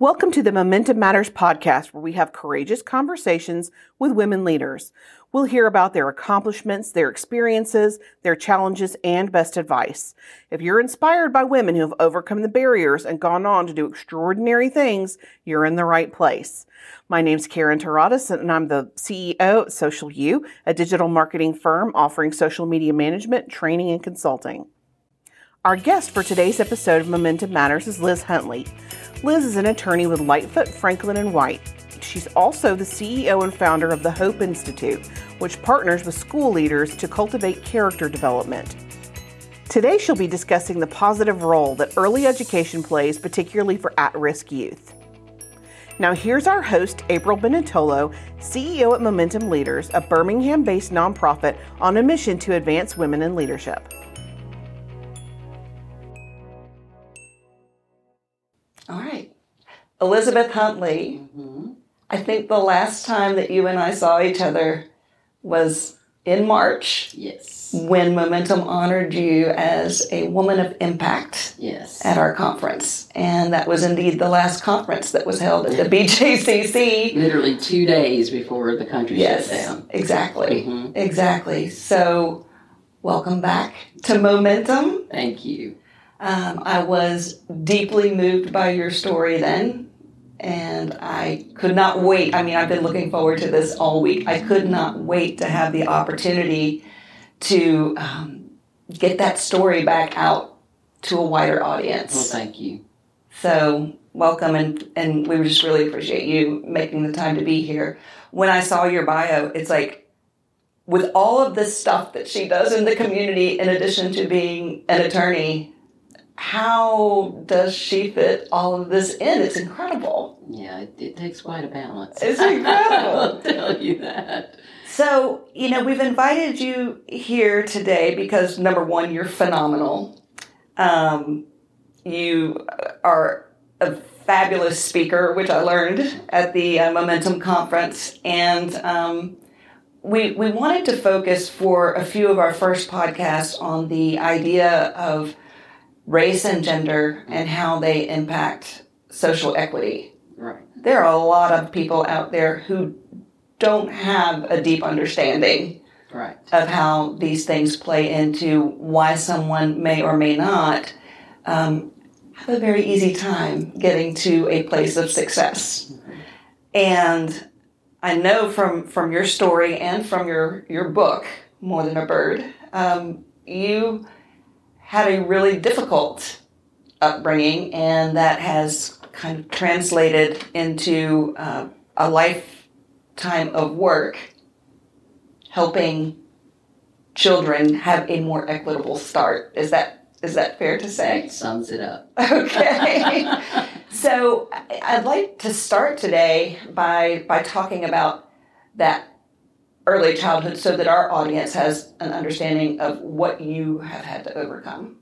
Welcome to the Momentum Matters podcast, where we have courageous conversations with women leaders. We'll hear about their accomplishments, their experiences, their challenges, and best advice. If you're inspired by women who have overcome the barriers and gone on to do extraordinary things, you're in the right place. My name's Karen Taradas, and I'm the CEO at Social U, a digital marketing firm offering social media management, training, and consulting. Our guest for today's episode of Momentum Matters is Liz Huntley. Liz is an attorney with Lightfoot, Franklin, and White. She's also the CEO and founder of the Hope Institute, which partners with school leaders to cultivate character development. Today, she'll be discussing the positive role that early education plays, particularly for at risk youth. Now, here's our host, April Benetollo, CEO at Momentum Leaders, a Birmingham based nonprofit on a mission to advance women in leadership. All right. Elizabeth Huntley, mm-hmm. I think the last time that you and I saw each other was in March. Yes. When Momentum honored you as a woman of impact. Yes. At our conference. And that was indeed the last conference that was held at the BJCC. Literally two days before the country yes, shut down. Exactly. Mm-hmm. Exactly. So, welcome back to Momentum. Thank you. Um, I was deeply moved by your story then, and I could not wait. I mean, I've been looking forward to this all week. I could not wait to have the opportunity to um, get that story back out to a wider audience. Well, thank you. So, welcome, and, and we just really appreciate you making the time to be here. When I saw your bio, it's like, with all of this stuff that she does in the community, in addition to being an attorney, how does she fit all of this in? It's incredible. Yeah, it, it takes quite a balance. It's incredible. I'll tell you that. So, you know, we've invited you here today because number one, you're phenomenal. Um, you are a fabulous speaker, which I learned at the uh, Momentum Conference. And um, we, we wanted to focus for a few of our first podcasts on the idea of race and gender and how they impact social equity. Right. There are a lot of people out there who don't have a deep understanding right. of how these things play into why someone may or may not um, have a very easy time getting to a place of success. Mm-hmm. And I know from, from your story and from your, your book, More Than a Bird, um, you had a really difficult upbringing, and that has kind of translated into uh, a lifetime of work helping children have a more equitable start. Is that is that fair to say? That sums it up. Okay. so I'd like to start today by by talking about that early childhood so that our audience has an understanding of what you have had to overcome?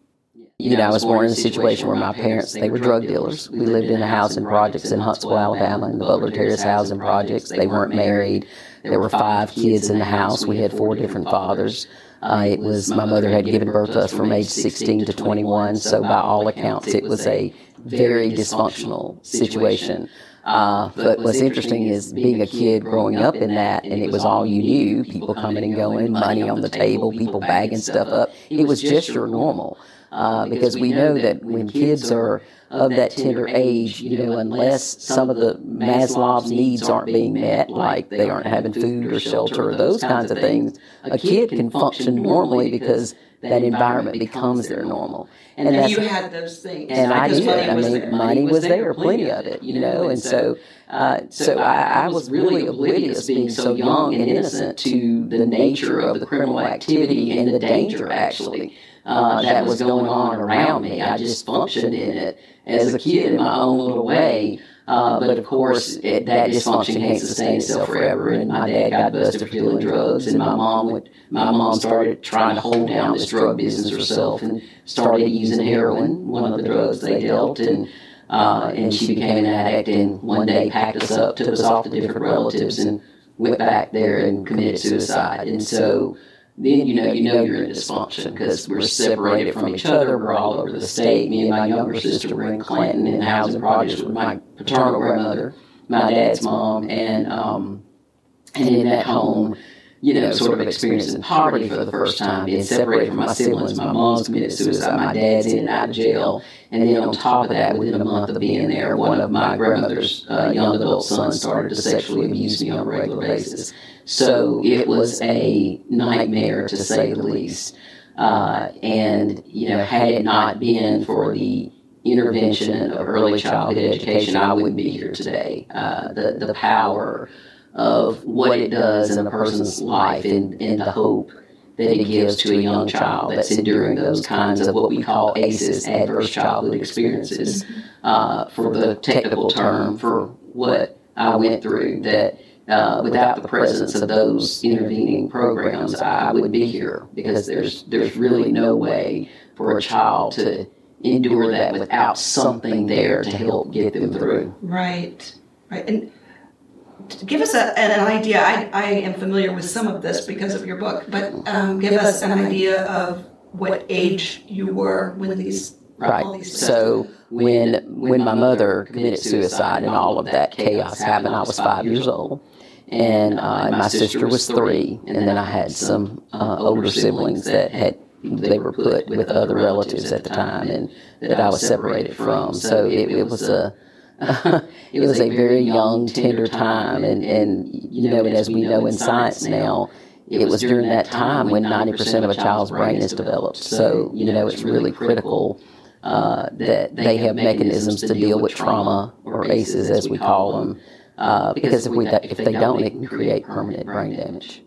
You know, I was born in a situation where my parents, they were drug dealers. We lived in a house housing projects in Huntsville, Alabama, in the Butler Terrace house housing projects. They weren't married. There were five kids in the house. We had four different fathers. Uh, it was, my mother had given birth to us from age 16 to 21, so by all accounts, it was a very dysfunctional situation. Uh, but what's interesting is being a kid growing up in that, and it was all you knew people coming and going, money on the table, people bagging stuff up. It was just your normal. Uh, because we know that when kids are of that tender age, you know, unless some of the Maslow's needs aren't being met, like they aren't having food or shelter or those kinds of things, a kid can function normally because that environment becomes their normal. And, and you had those things. And I did. I mean, there. money was there, plenty of it, you know. And so, uh, so I, I was really oblivious, being so young and innocent, to the nature of the criminal activity and the danger, actually, uh, that was going on around me. I just functioned in it as a kid in my own little way. Uh, but of course, it, that dysfunction can't sustain itself forever. And my dad got busted for dealing drugs, and my mom would, my mom started trying to hold down this drug business herself, and started using heroin, one of the drugs they dealt, and uh, and she became an addict. And one day packed us up, took us off to different relatives, and went back there and committed suicide. And so then you know you know you're in dysfunction because we're separated from each other. We're all over the state. Me and my younger sister were in Clanton in housing projects with my paternal grandmother, my dad's mom, and um, and in that home, you know, sort of experiencing poverty for the first time, being separated from my siblings. My mom's committed suicide. My dad's in and out of jail. And then on top of that, within a month of being there, one of my grandmother's uh, young adult sons started to sexually abuse me on a regular basis. So it was a nightmare to say the least. Uh, and, you know, had it not been for the intervention of early childhood education, I wouldn't be here today. Uh, the, the power of what it does in a person's life and, and the hope that it gives to a young child that's enduring those kinds of what we call ACEs, adverse childhood experiences, uh, for the technical term for what I went through. That uh, without the presence of those intervening programs, I would be here because there's there's really no way for a child to endure that without something there to help get them through. Right, right. And give us a, an idea, I, I am familiar with some of this because of your book, but um, give us an idea of what age you were when these Right. So when when my mother committed suicide and all of that chaos happened, I was five years old, and uh, my sister was three, and then I had some uh, older siblings that had they were put with other relatives at the time, and that I was separated from. So it, it was a it was a very young, tender time, and and you know, and as we know in science now, it was during that time when ninety percent of a child's brain is developed. So you know, it's really critical uh, that they have mechanisms to deal with trauma or ACEs, as we call them, uh, because if we do- if they don't, it can create permanent brain damage.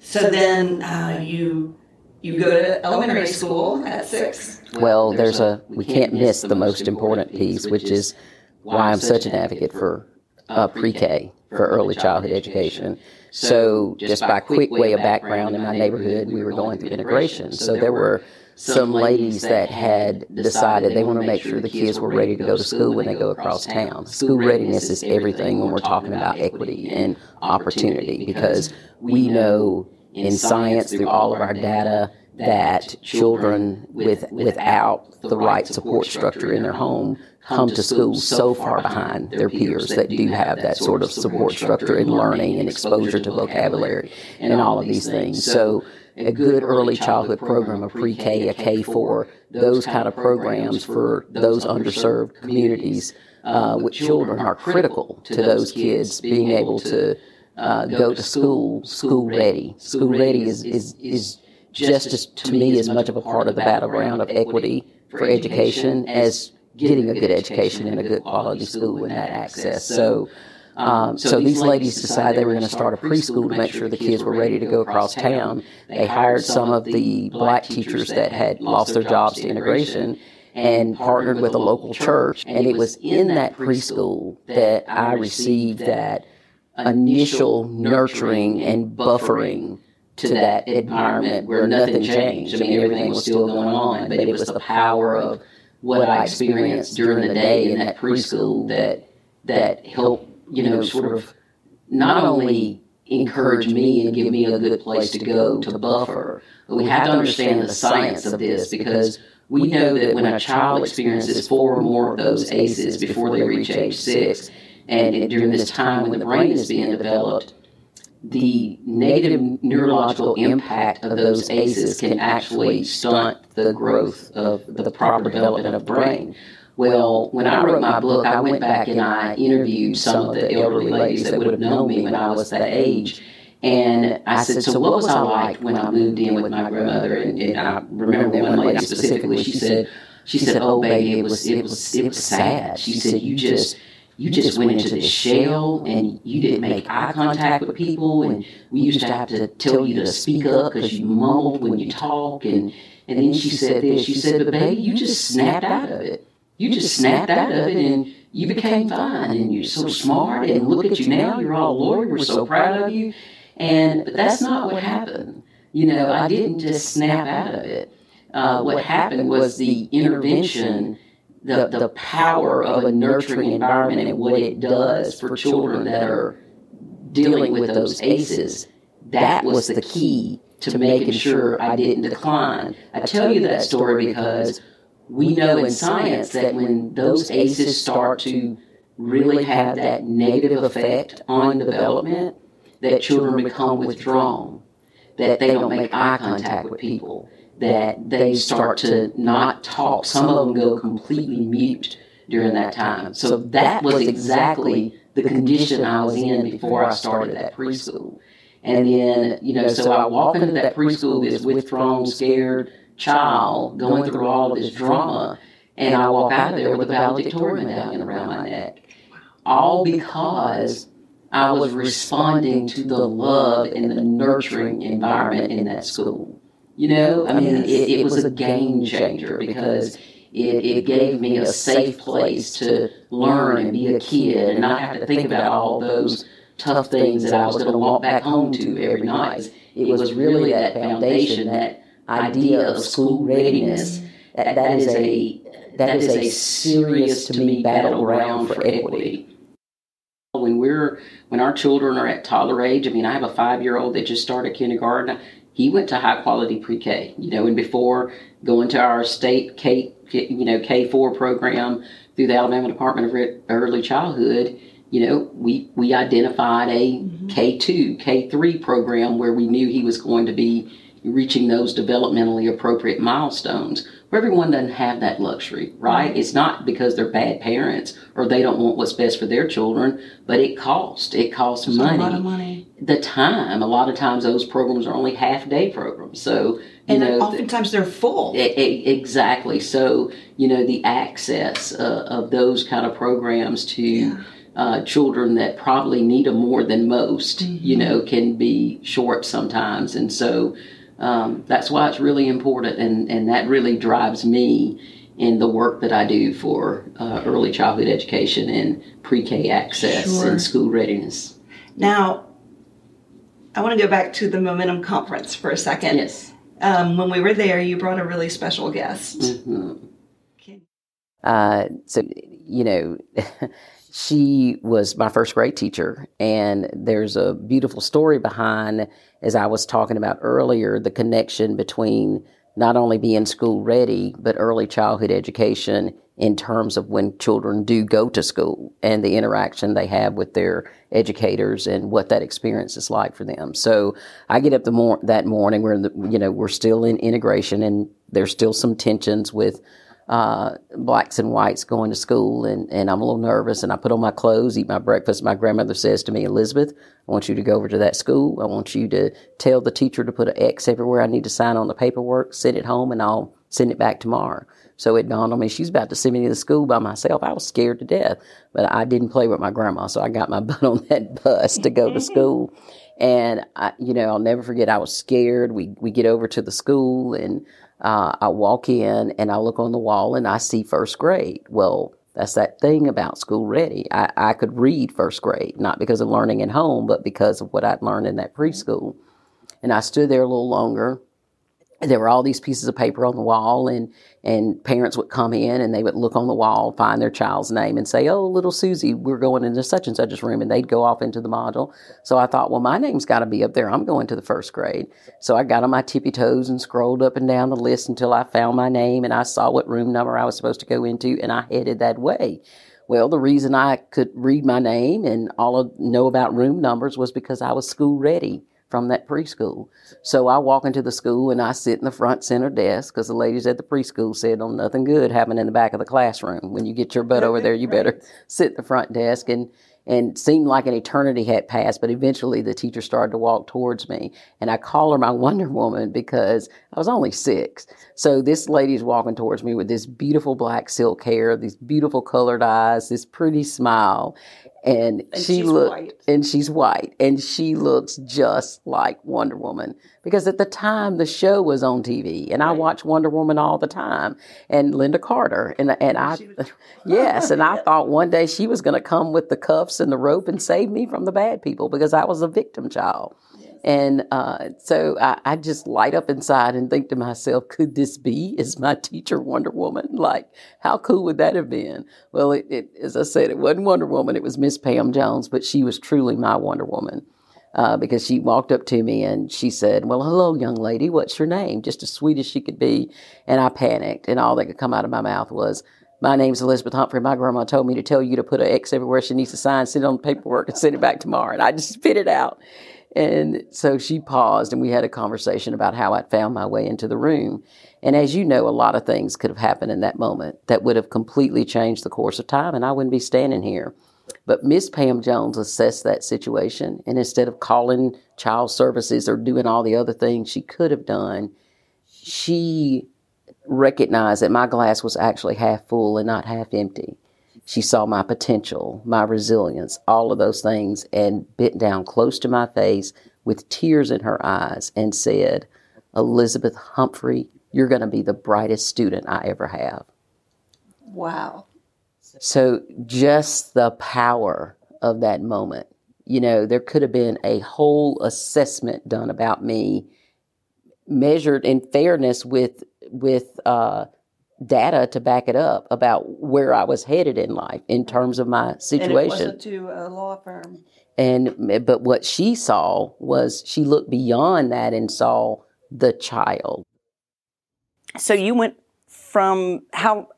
So then uh, you you go to elementary school at six. Well, there's a we can't miss the most important piece, which is why I'm such an advocate for uh, pre-K for early childhood education. So, just by quick way of background in my neighborhood, we were going through integration. So there were some ladies that had decided they want to make sure the kids were ready to go to school when they go across town. School readiness is everything when we're talking about equity and opportunity because we know in science through all of our data that children with without the right support structure in their home come to school so far behind their peers that do have that sort of support structure in learning and exposure to vocabulary and all of these things. So a good early childhood program, a pre-K, a K4, those kind of programs for those underserved communities uh, with children are critical to those kids being able to uh, go to school, school ready. School ready is, is, is just as, to me, as much of a part of the battleground of equity for education as getting a good education in a good quality school and that access. So, um, so these ladies decided they were going to start a preschool to make sure the kids were ready to go across town. They hired some of the black teachers that had lost their jobs to integration and partnered with a local church. And it was in that preschool that I received that initial nurturing and buffering to that environment where nothing changed. I mean, everything was still going on, but it was the power of what I experienced during the day in that preschool that that helped, you know, sort of not only encourage me and give me a good place to go to buffer, but we have to understand the science of this because we know that when a child experiences four or more of those ACEs before they reach age six, and during this time when the brain is being developed, the negative neurological impact of those ACEs can actually stunt the growth of the proper development of brain. Well, when I wrote my book, I went back and I interviewed some of the elderly ladies that would have known me when I was that age. And I said, So, what was I like when I moved in with my grandmother? And, and I remember one lady specifically, she said, she said, "Oh, baby, it was it was it was sad." She said, "You just you just went into this shell and you didn't make eye contact with people, and we used to have to tell you to speak up because you mumbled when you talk." And and then she said this. She said, "But baby, you just snapped out of it. You just snapped out of it, and you became fine, and you're so smart. And look at you now. You're all lawyer. We're so proud of you." And but that's not what happened. You know, I didn't just snap out of it. Uh, what happened was the intervention, the, the power of a nurturing environment and what it does for children that are dealing with those ACEs. That was the key to making sure I didn't decline. I tell you that story because we know in science that when those ACEs start to really have that negative effect on development that children become withdrawn, that they don't make eye contact with people, that they start to not talk. Some of them go completely mute during that time. So that was exactly the condition I was in before I started that preschool. And then, you know, so I walk into that preschool, this withdrawn, scared child going through all of this drama, and I walk out of there with a valedictorian medallion around my neck. All because I was responding to the love and the nurturing environment in that school. You know, I mean, it, it was a game changer because it, it gave me a safe place to learn and be a kid and not have to think about all those tough things that I was going to walk back home to every night. It was really that foundation, that idea of school readiness. That, that is a that is a serious to me battleground for equity. When we're when our children are at toddler age, I mean, I have a five year old that just started kindergarten. He went to high quality pre K, you know, and before going to our state K, you know, K four program through the Alabama Department of Early Childhood, you know, we we identified a mm-hmm. 2 K3 program where we knew he was going to be reaching those developmentally appropriate milestones. Where everyone doesn't have that luxury, right? Mm-hmm. It's not because they're bad parents or they don't want what's best for their children, but it costs. It costs money. A lot of money. The time. A lot of times those programs are only half day programs. So and know, oftentimes they're full. It, it, exactly. So you know the access uh, of those kind of programs to. Yeah uh, children that probably need them more than most, mm-hmm. you know, can be short sometimes. And so um, that's why it's really important. And, and that really drives me in the work that I do for uh, early childhood education and pre K access sure. and school readiness. Now, I want to go back to the Momentum Conference for a second. Yes. Um, when we were there, you brought a really special guest. Mm-hmm. Uh, so, you know, she was my first grade teacher. And there's a beautiful story behind, as I was talking about earlier, the connection between not only being school ready, but early childhood education in terms of when children do go to school and the interaction they have with their educators and what that experience is like for them. So I get up the mor- that morning, we're in the, you know, we're still in integration and there's still some tensions with uh, blacks and whites going to school, and, and I'm a little nervous. And I put on my clothes, eat my breakfast. My grandmother says to me, Elizabeth, I want you to go over to that school. I want you to tell the teacher to put an X everywhere I need to sign on the paperwork, send it home, and I'll send it back tomorrow. So it dawned on me she's about to send me to the school by myself. I was scared to death, but I didn't play with my grandma, so I got my butt on that bus to go to school. And I, you know, I'll never forget. I was scared. We we get over to the school and uh, I walk in and I look on the wall and I see first grade. Well, that's that thing about school ready. I, I could read first grade, not because of learning at home, but because of what I'd learned in that preschool. And I stood there a little longer there were all these pieces of paper on the wall and and parents would come in and they would look on the wall find their child's name and say oh little susie we're going into such and such a room and they'd go off into the module. So i thought well my name's got to be up there. I'm going to the first grade. So i got on my tippy toes and scrolled up and down the list until i found my name and i saw what room number i was supposed to go into and i headed that way. Well, the reason I could read my name and all of know about room numbers was because I was school ready from that preschool. So I walk into the school and I sit in the front center desk because the ladies at the preschool said, "Oh, nothing good happening in the back of the classroom. When you get your butt over there, you better sit in the front desk." And and seemed like an eternity had passed, but eventually the teacher started to walk towards me. And I call her my Wonder Woman because I was only six. So this lady's walking towards me with this beautiful black silk hair, these beautiful colored eyes, this pretty smile and, and she looked and she's white. And she looks just like Wonder Woman. Because at the time the show was on TV and right. I watched Wonder Woman all the time and Lynda Carter and and I yes and I thought one day she was going to come with the cuffs and the rope and save me from the bad people because I was a victim child. And uh, so I, I, just light up inside and think to myself, could this be? Is my teacher Wonder Woman? Like, how cool would that have been? Well, it, it, as I said, it wasn't Wonder Woman, it was Miss Pam Jones, but she was truly my Wonder Woman. Uh, because she walked up to me and she said, Well, hello, young lady, what's your name? Just as sweet as she could be. And I panicked, and all that could come out of my mouth was, My name's Elizabeth Humphrey. My grandma told me to tell you to put an X everywhere she needs to sign, send it on the paperwork, and send it back tomorrow. And I just spit it out. And so she paused and we had a conversation about how I'd found my way into the room. And as you know, a lot of things could have happened in that moment that would have completely changed the course of time, and I wouldn't be standing here. But Miss Pam Jones assessed that situation, and instead of calling child services or doing all the other things she could have done, she recognized that my glass was actually half full and not half empty. She saw my potential, my resilience, all of those things, and bent down close to my face with tears in her eyes and said, Elizabeth Humphrey, you're going to be the brightest student I ever have. Wow. So, just the power of that moment. You know, there could have been a whole assessment done about me, measured in fairness with with uh, data to back it up about where I was headed in life in terms of my situation. And it wasn't to a law firm. And eh, but what she saw was she looked beyond that and saw the child. So you went from how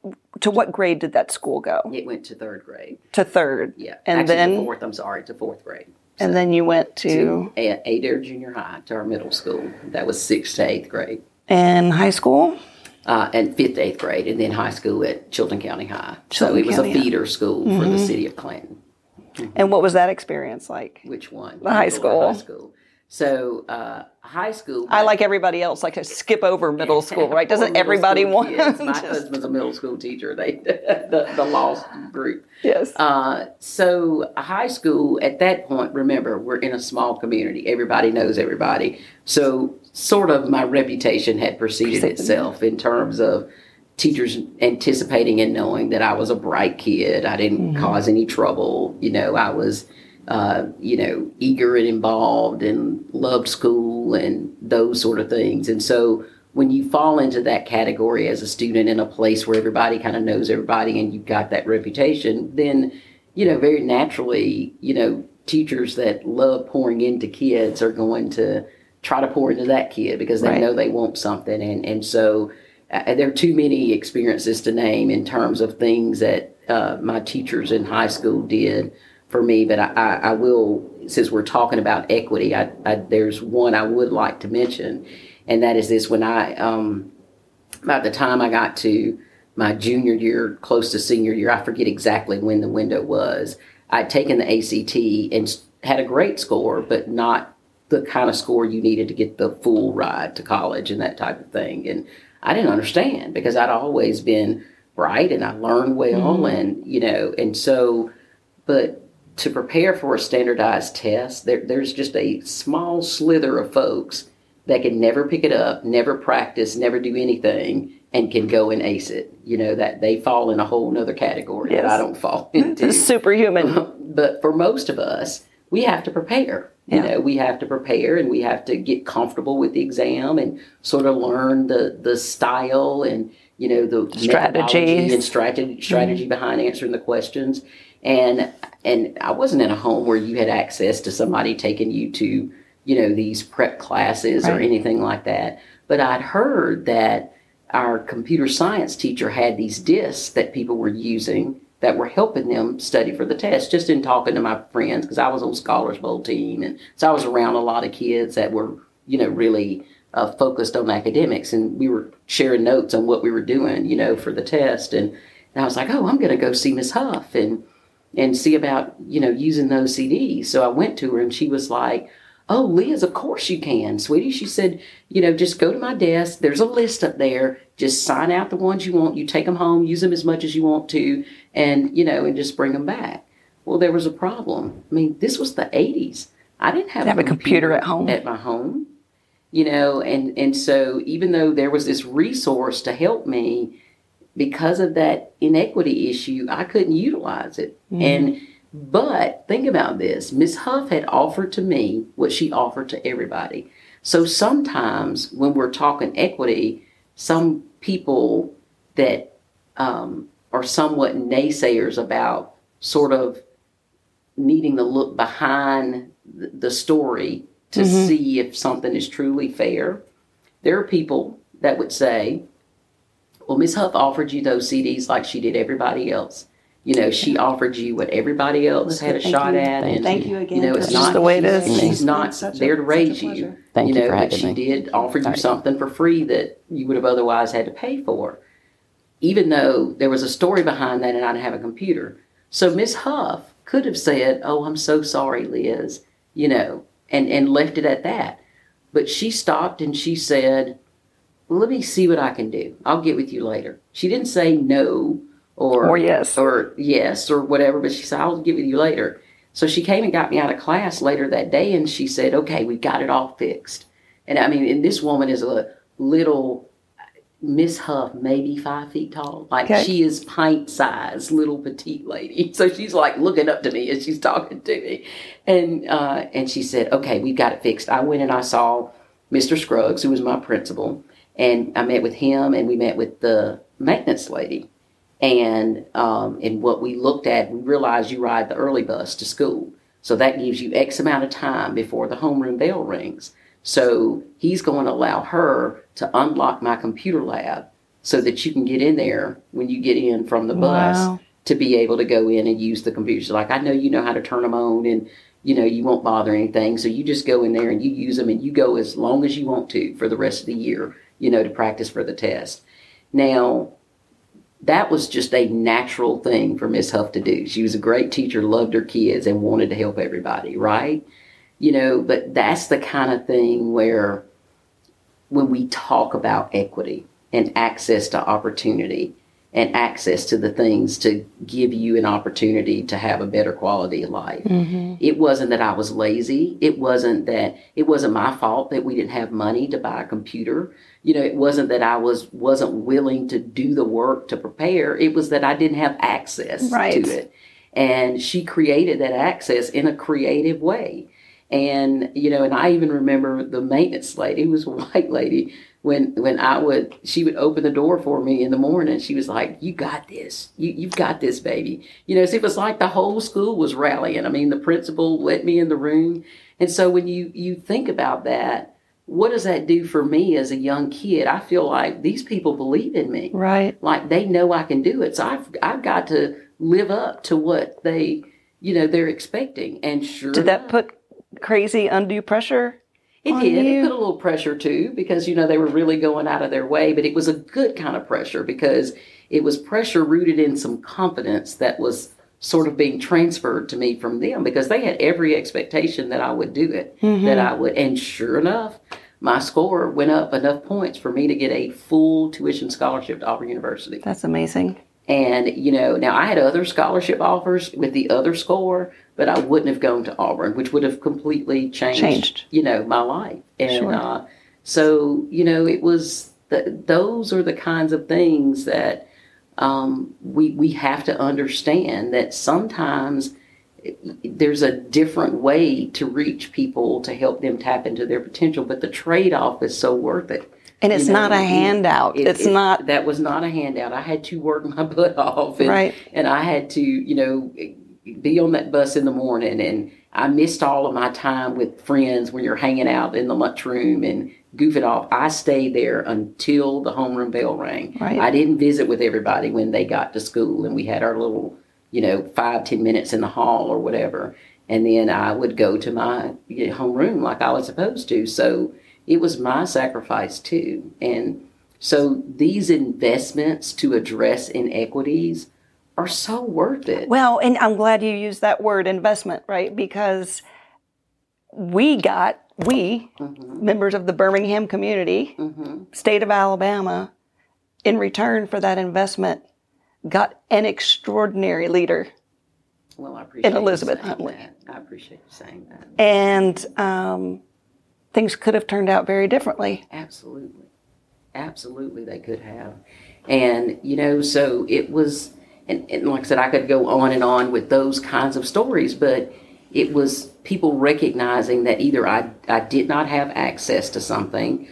to what grade did that school go? It went to third grade. To third. Yeah, And Actually, then- to fourth. I'm sorry, to fourth grade. And then you went to, To Adair Junior High to our middle school. That was sixth to eighth grade. in high school. Uh, and fifth eighth grade, and then high school at Chilton County High. so Chilton it was County, a feeder school for the city of Clanton. And what was that experience like? Which one? The high or High school. So uh, high school. I like everybody else like to skip over middle school, right? Doesn't everybody want kids. My husband's a middle school teacher. They the the law group. Yes. Uh, so high school at that point, remember, we're in a small community. Everybody knows everybody. So sort of my reputation had preceded Preceded. itself in terms of teachers anticipating and knowing that I was a bright kid. I didn't cause any trouble. You know, I was, uh, you know, eager and involved and loved school and those sort of things. And so when you fall into that category as a student in a place where everybody kind of knows everybody and you've got that reputation, then, you know, very naturally, you know, teachers that love pouring into kids are going to try to pour into that kid because they Right. know they want something. And, and so uh, there are too many experiences to name in terms of things that uh, my teachers in high school did for me. But I, I, I will, since we're talking about equity, I, I, there's one I would like to mention, and that is this: when I, um, about the time I got to my junior year, close to senior year, I forget exactly when the window was. I'd taken the ACT and had a great score, but not the kind of score you needed to get the full ride to college and that type of thing. And I didn't understand because I'd always been bright and I learned well and you know and so but to prepare for a standardized test there, there's just a small slither of folks that can never pick it up never practice never do anything and can go and ace it you know that they fall in a whole nother category that i don't fall into Superhuman. but for most of us, we have to prepare. You Yeah. know, we have to prepare and we have to get comfortable with the exam and sort of learn the the style and you know the Strategies. and strategy strategy behind answering the questions. And and I wasn't in a home where you had access to somebody taking you to you know these prep classes or anything like that. But I'd heard that our computer science teacher had these discs that people were using that were helping them study for the test just in talking to my friends because i was on scholars bowl team. And so i was around a lot of kids that were you know really uh, focused on academics. And we were sharing notes on what we were doing you know for the test. And, and i was like oh i'm going to go see miss huff. And and see about you know using those cds so i went to her and she was like oh liz of course you can sweetie. She said you know just go to my desk. There's a list up there. Just sign out the ones you want. You take them home use them as much as you want to and you know and just bring them back. Well there was a problem. I mean this was the 80s i didn't have, Have a computer at home. at my home you know and and so even though there was this resource to help me because of that inequity issue i couldn't utilize it. And but think about this. Miss huff had offered to me what she offered to everybody. So sometimes when we're talking equity some people that um, are somewhat naysayers about sort of needing to look behind the story to see if something is truly fair. There are people that would say, Well, Miss Huff offered you those CDs like she did everybody else. You know, she offered you what everybody else had a Thank shot you. at, and Thank you again. You know, it's not the way it she's- is. She's It's been not such a- there to such a raise you. pleasure. Thank you know, for but having she me. did offer you Right. something for free that you would have otherwise had to pay for, even though there was a story behind that, and I didn't have a computer. So Miss Huff could have said, "Oh, I'm so sorry, Liz," you know, and and left it at that. But she stopped and she said, "Let me see what I can do. I'll get with you later." She didn't say no or Or yes. or yes or whatever, but she said, I'll get with you later. So she came and got me out of class later that day and she said, Okay, we've got it all fixed. And I mean, and this woman is a little Miss Huff, maybe five feet tall. Like Okay. she is pint sized, little petite lady. So she's like looking up to me as she's talking to me. And uh, and she said, Okay, we've got it fixed. I went and I saw Mr. Scruggs, who was my principal, and I met with him and we met with the maintenance lady and um, and what we looked at, we realized you ride the early bus to school, so that gives you X amount of time before the homeroom bell rings. So he's going to allow her to unlock my computer lab so that you can get in there when you get in from the bus Wow. to be able to go in and use the computers. Like I know you know how to turn them on and you know you won't bother anything, so you just go in there and you use them and you go as long as you want to for the rest of the year, you know, to practice for the test. Now that was just a natural thing for Miss Huff to do. She was a great teacher, loved her kids, and wanted to help everybody, right? You know, but that's the kind of thing where when we talk about equity and access to opportunity and access to the things to give you an opportunity to have a better quality of life. Mm-hmm. It wasn't that I was lazy. It wasn't that it wasn't my fault that we didn't have money to buy a computer. You know, it wasn't that I was wasn't willing to do the work to prepare. It was that I didn't have access Right. to it. And she created that access in a creative way. And you know, and I even remember the maintenance lady, who was a white lady, when when I would she would open the door for me in the morning. She was like, "You got this. You you've got this, baby." You know, so it was like the whole school was rallying. I mean, the principal let me in the room, and so when you you think about that, what does that do for me as a young kid? I feel like these people believe in me Right. like they know I can do it. So I've I've got to live up to what they you know they're expecting. And sure, Did that put crazy undue pressure? It did. you? It put a little pressure too because you know they were really going out of their way, but it was a good kind of pressure because it was pressure rooted in some confidence that was sort of being transferred to me from them because they had every expectation that I would do it, that mm-hmm. I would. And sure enough, my score went up enough points for me to get a full tuition scholarship to Auburn University. That's amazing. And, you know, now I had other scholarship offers with the other score, but I wouldn't have gone to Auburn, which would have completely changed, Changed. you know, my life. And Sure. uh, so, you know, it was, the, those are the kinds of things that um, we, we have to understand that sometimes there's a different way to reach people to help them tap into their potential, but the trade off is so worth it. And it's You know, not a it- handout. it- it's it- not that was not a handout. I had to work my butt off, and, Right. and I had to, you know, be on that bus in the morning. And I missed all of my time with friends when you're hanging out in the lunchroom and goofing off. I stayed there until the homeroom bell rang. Right. I didn't visit with everybody when they got to school, and we had our little, you know, five ten minutes in the hall or whatever. And then I would go to my homeroom like I was supposed to. So it was my sacrifice too. And so these investments to address inequities are so worth it. Well, and I'm glad you used that word investment, right? Because we got, we, members of the Birmingham community, state of Alabama, in return for that investment, got an extraordinary leader. Well, I appreciate you Elizabeth Huntley. that. I appreciate you saying that. And um, things could have turned out very differently. Absolutely. Absolutely, they could have. And, you know, so it was, and, and like I said, I could go on and on with those kinds of stories, but it was people recognizing that either I, I did not have access to something,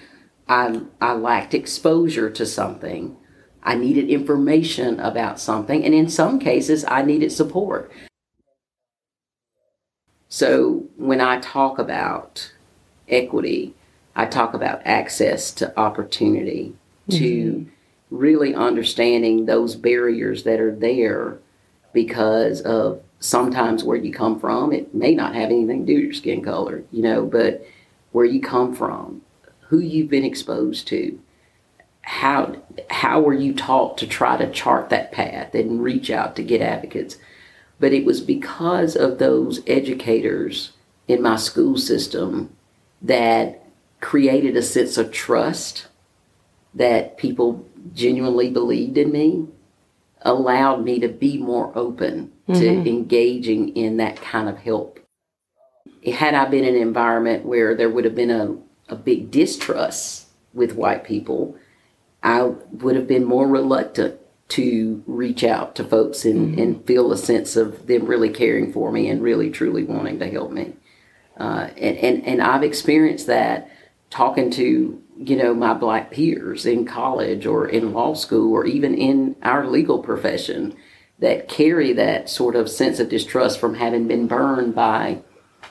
I, I lacked exposure to something, I needed information about something, and in some cases, I needed support. So when I talk about equity, I talk about access to opportunity, to mm-hmm. really understanding those barriers that are there because of sometimes where you come from. It may not have anything to do with your skin color, you know, but where you come from, who you've been exposed to, how how were you taught to try to chart that path and reach out to get advocates. But it was because of those educators in my school system that created a sense of trust that people genuinely believed in me allowed me to be more open mm-hmm. to engaging in that kind of help. Had I been in an environment where there would have been a, a big distrust with white people, I would have been more reluctant to reach out to folks and, mm-hmm. and feel a sense of them really caring for me and really truly wanting to help me. Uh, and, and, and I've experienced that talking to you know my black peers in college or in law school or even in our legal profession that carry that sort of sense of distrust from having been burned by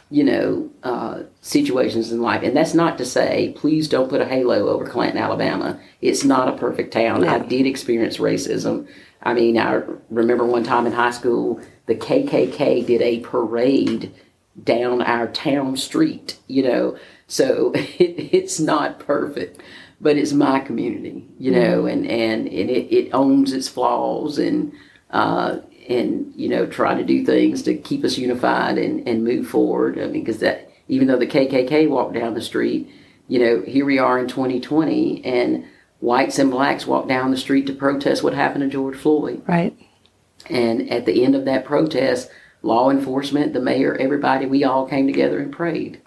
you know uh, situations in life. And that's not to say please don't put a halo over clanton alabama. It's not a perfect town. I did experience racism. I mean i remember one time in high school the kkk did a parade down our town street you know so it, it's not perfect, but it's my community, you know, mm-hmm. and, and, and it, it owns its flaws and, uh, and, you know, try to do things to keep us unified and, and move forward. I mean, because that, even though the KKK walked down the street, you know, here we are in 2020 and whites and blacks walked down the street to protest what happened to George Floyd. Right. And at the end of that protest, law enforcement, the mayor, everybody, we all came together and prayed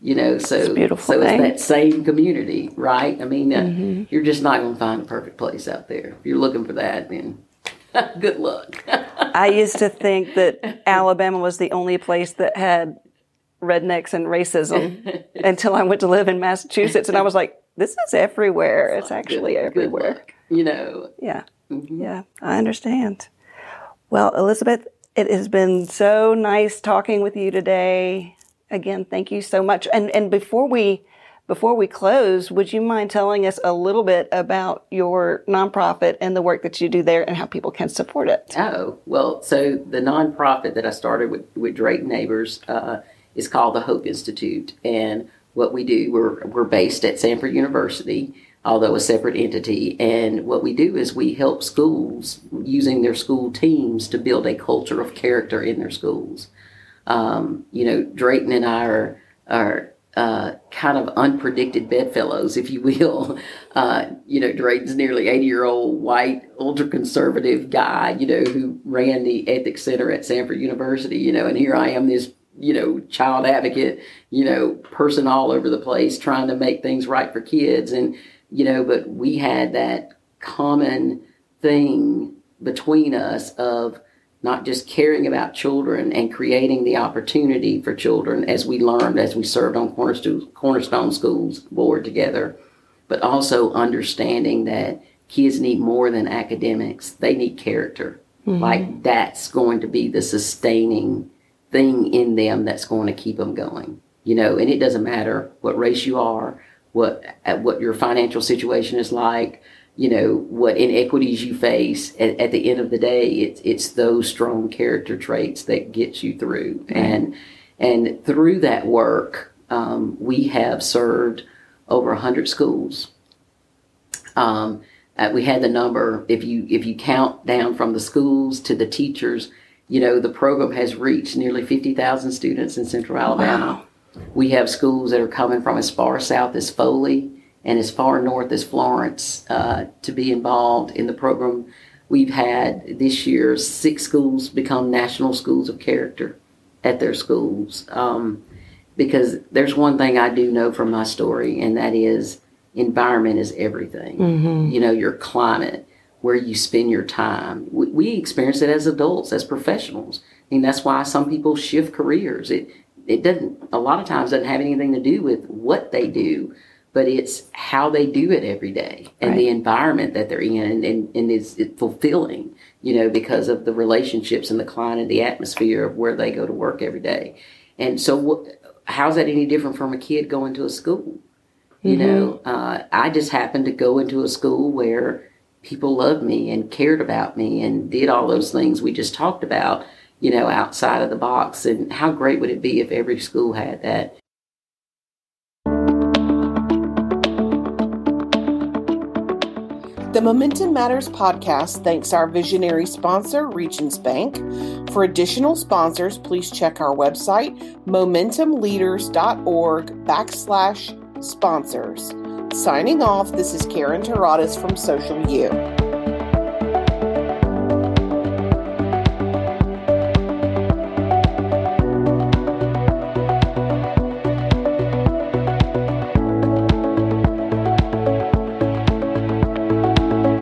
you know so it's beautiful so thing. it's that same community right? I mean uh, mm-hmm. you're just not going to find a perfect place out there. If you're looking for that then good luck. I used to think that alabama was the only place that had rednecks and racism until i went to live in massachusetts and i was like this is everywhere. It's, it's actually good, everywhere. good you know. Yeah. Mm-hmm. yeah i understand. Well elizabeth it has been so nice talking with you today again, thank you so much. And and before we before we close, would you mind telling us a little bit about your nonprofit and the work that you do there and how people can support it? Oh, well, so the nonprofit that I started with, with Drayton Nabers uh, is called the Hope Institute. And what we do, we're, we're based at Samford University, although a separate entity. And what we do is we help schools using their school teams to build a culture of character in their schools. Um, you know, Drayton and I are, are uh, kind of unpredicted bedfellows, if you will. Uh, you know, Drayton's nearly 80 year old white, ultra conservative guy, you know, who ran the Ethics Center at Samford University, you know, and here I am, this, you know, child advocate, you know, person all over the place trying to make things right for kids. And, you know, but we had that common thing between us of, not just caring about children and creating the opportunity for children as we learned as we served on Cornerstone, Cornerstone Schools board together, but also understanding that kids need more than academics. They need character. Mm-hmm. Like that's going to be the sustaining thing in them that's going to keep them going. You know, and it doesn't matter what race you are, what what your financial situation is like, you know what inequities you face. At, at, the end of the day it's it's those strong character traits that gets you through. And and through that work um, we have served over 100 schools. Um, uh, we had the number if you if you count down from the schools to the teachers you know the program has reached nearly 50,000 students in central alabama wow. We have schools that are coming from as far south as foley and as far north as Florence uh, to be involved in the program. We've had this year six schools become national schools of character at their schools. Um, because there's one thing I do know from my story, and that is environment is everything. Mm-hmm. You know, your climate, where you spend your time. We, we experience it as adults, as professionals. I mean, that's why some people shift careers. It it doesn't a lot of times doesn't have anything to do with what they do, but it's how they do it every day and right. the environment that they're in and, and, and is fulfilling, you know, because of the relationships and the client and the atmosphere of where they go to work every day. And so, how's that any different from a kid going to a school? You mm-hmm. know, uh, I just happened to go into a school where people loved me and cared about me and did all those things we just talked about, you know, outside of the box. And how great would it be if every school had that? The Momentum Matters podcast thanks our visionary sponsor, Regions Bank. For additional sponsors, please check our website, momentumleaders.org backslash sponsors. Signing off, this is Karen Terradas from Social U.